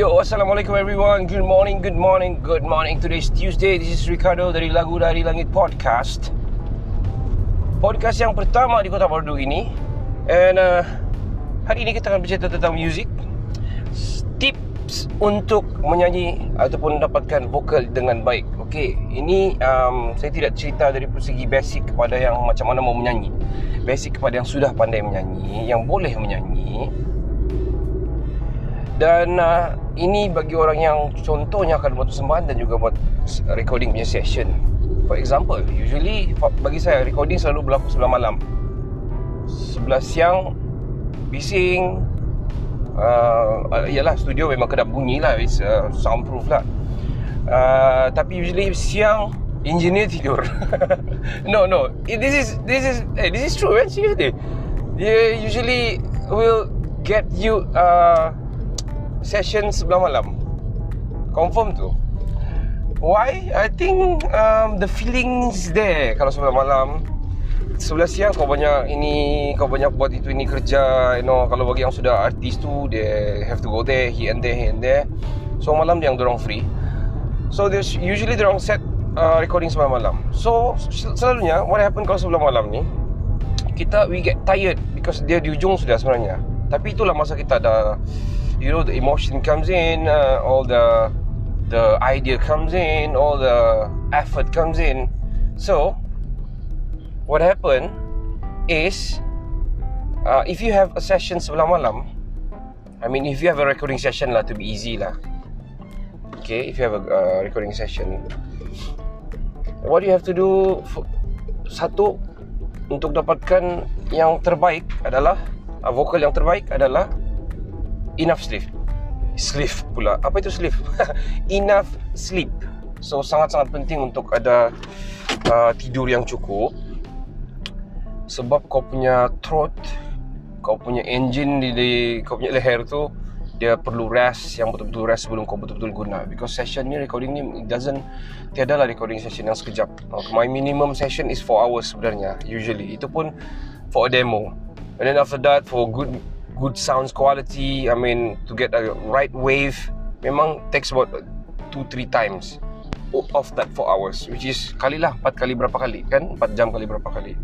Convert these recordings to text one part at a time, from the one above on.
Yo, Assalamualaikum everyone. Good morning, good morning, good morning. Today is Tuesday. This is Ricardo dari Lagu Dari Langit Podcast. Podcast yang pertama di Kota Baru ini. And uh, Hari ini kita akan bercerita tentang music. Tips untuk menyanyi Ataupun mendapatkan vokal dengan baik. Okay, ini um, Saya tidak cerita dari segi basic kepada yang macam mana mau menyanyi. Basic kepada yang sudah pandai menyanyi Yang boleh menyanyi dan uh, ini bagi orang yang contohnya akan buat persembahan dan juga buat recording punya session. For example, usually bagi saya recording selalu berlaku sebelah malam. Sebelah siang bising uh, uh, Yalah studio memang kedap bunyi lah It's uh, soundproof lah uh, Tapi usually siang Engineer tidur No no This is This is eh, This is true man Seriously Dia usually Will Get you uh, session sebelah malam. Confirm tu. Why? I think um, the feeling is there Kalau sebelah malam. Sebelah siang kau banyak ini Kau banyak buat itu ini kerja You know Kalau bagi yang sudah artis tu They have to go there Here and there Here and there. So malam dia yang dorang free. So there's usually dorang set uh, Recording sebelah malam. So selalunya What happen kalau sebelah malam ni Kita we get tired Because dia di ujung sudah sebenarnya. Tapi itulah masa kita dah you know the emotion comes in uh, all the the idea comes in all the effort comes in. So what happened is uh, if you have a session sebelah malam I mean if you have a recording session lah to be easy lah. Okay if you have a uh, recording session. What you have to do for, satu untuk dapatkan yang terbaik adalah uh, vokal yang terbaik adalah enough sleep. Sleep pula. Apa itu sleep? Enough sleep. So sangat-sangat penting untuk ada uh, tidur yang cukup. Sebab kau punya throat kau punya engine di, di kau punya leher tu dia perlu rest yang betul-betul rest sebelum kau betul-betul guna. Because session ni recording ni doesn't tiada lah recording session yang sekejap. Okay, my minimum session is 4 hours sebenarnya usually. Itu pun for a demo. And then after that for good good sounds quality I mean to get a right wave memang takes about 2 3 times of that 4 hours which is kali lah 4 kali berapa kali kan? 4 jam kali berapa kali.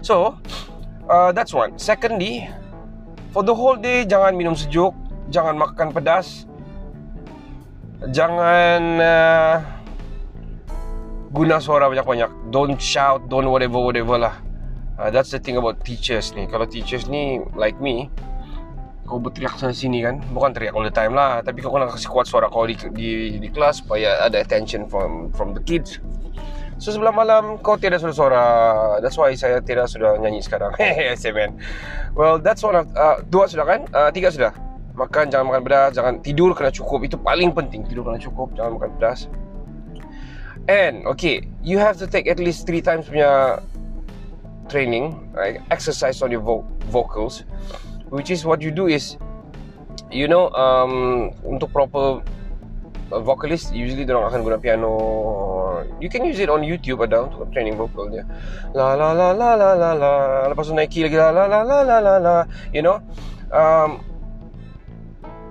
So uh, that's one. Secondly for the whole day jangan minum sejuk jangan makan pedas jangan uh, guna suara banyak-banyak. Don't shout don't whatever whatever lah. Uh, that's the thing about teachers ni. Kalau teachers ni like me kau berteriak sana sini kan? Bukan teriak all the time lah tapi kau kena kasih kuat suara kau di di, di kelas supaya ada attention from from the kids. So sebelah malam kau tiada suara-suara that's why saya tidak sudah nyanyi sekarang. Hehe man well that's one of uh, dua sudah kan? Uh, tiga sudah. Makan jangan makan pedas jangan tidur kena cukup. Itu paling penting tidur kena cukup jangan makan pedas. And okay you have to take at least three times punya training right? exercise on your vo- vocals which is what you do is you know um, untuk proper uh, vocalist usually orang akan guna piano. You can use it on YouTube ada untuk training vocal dia. La la la la la la la. Lepas tu naik key lagi la la la la la la la. You know um,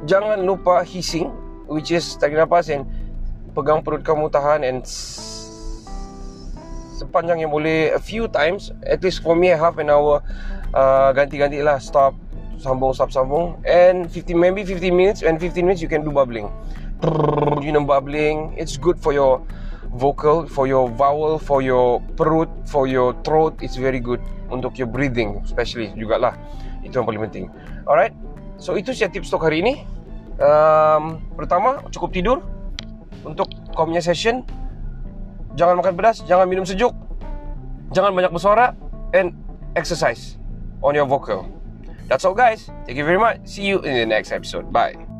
jangan lupa hissing which is tarik nafas and pegang perut kamu tahan and sepanjang yang boleh a few times at least for me half an hour uh, ganti-ganti lah stop sambung stop sambung. And 15 maybe 15 minutes. And 15 minutes you can do bubbling. You know bubbling. It's good for your vocal for your vowel for your perut for your throat. It's very good untuk your breathing especially jugalah. Itu yang paling penting. Alright. So itu saya tips untuk hari ini. Um, pertama cukup tidur. Untuk kau punya session jangan makan pedas jangan minum sejuk jangan banyak bersuara and exercise on your vocal That's all, guys. Thank you very much. See you in the next episode. Bye.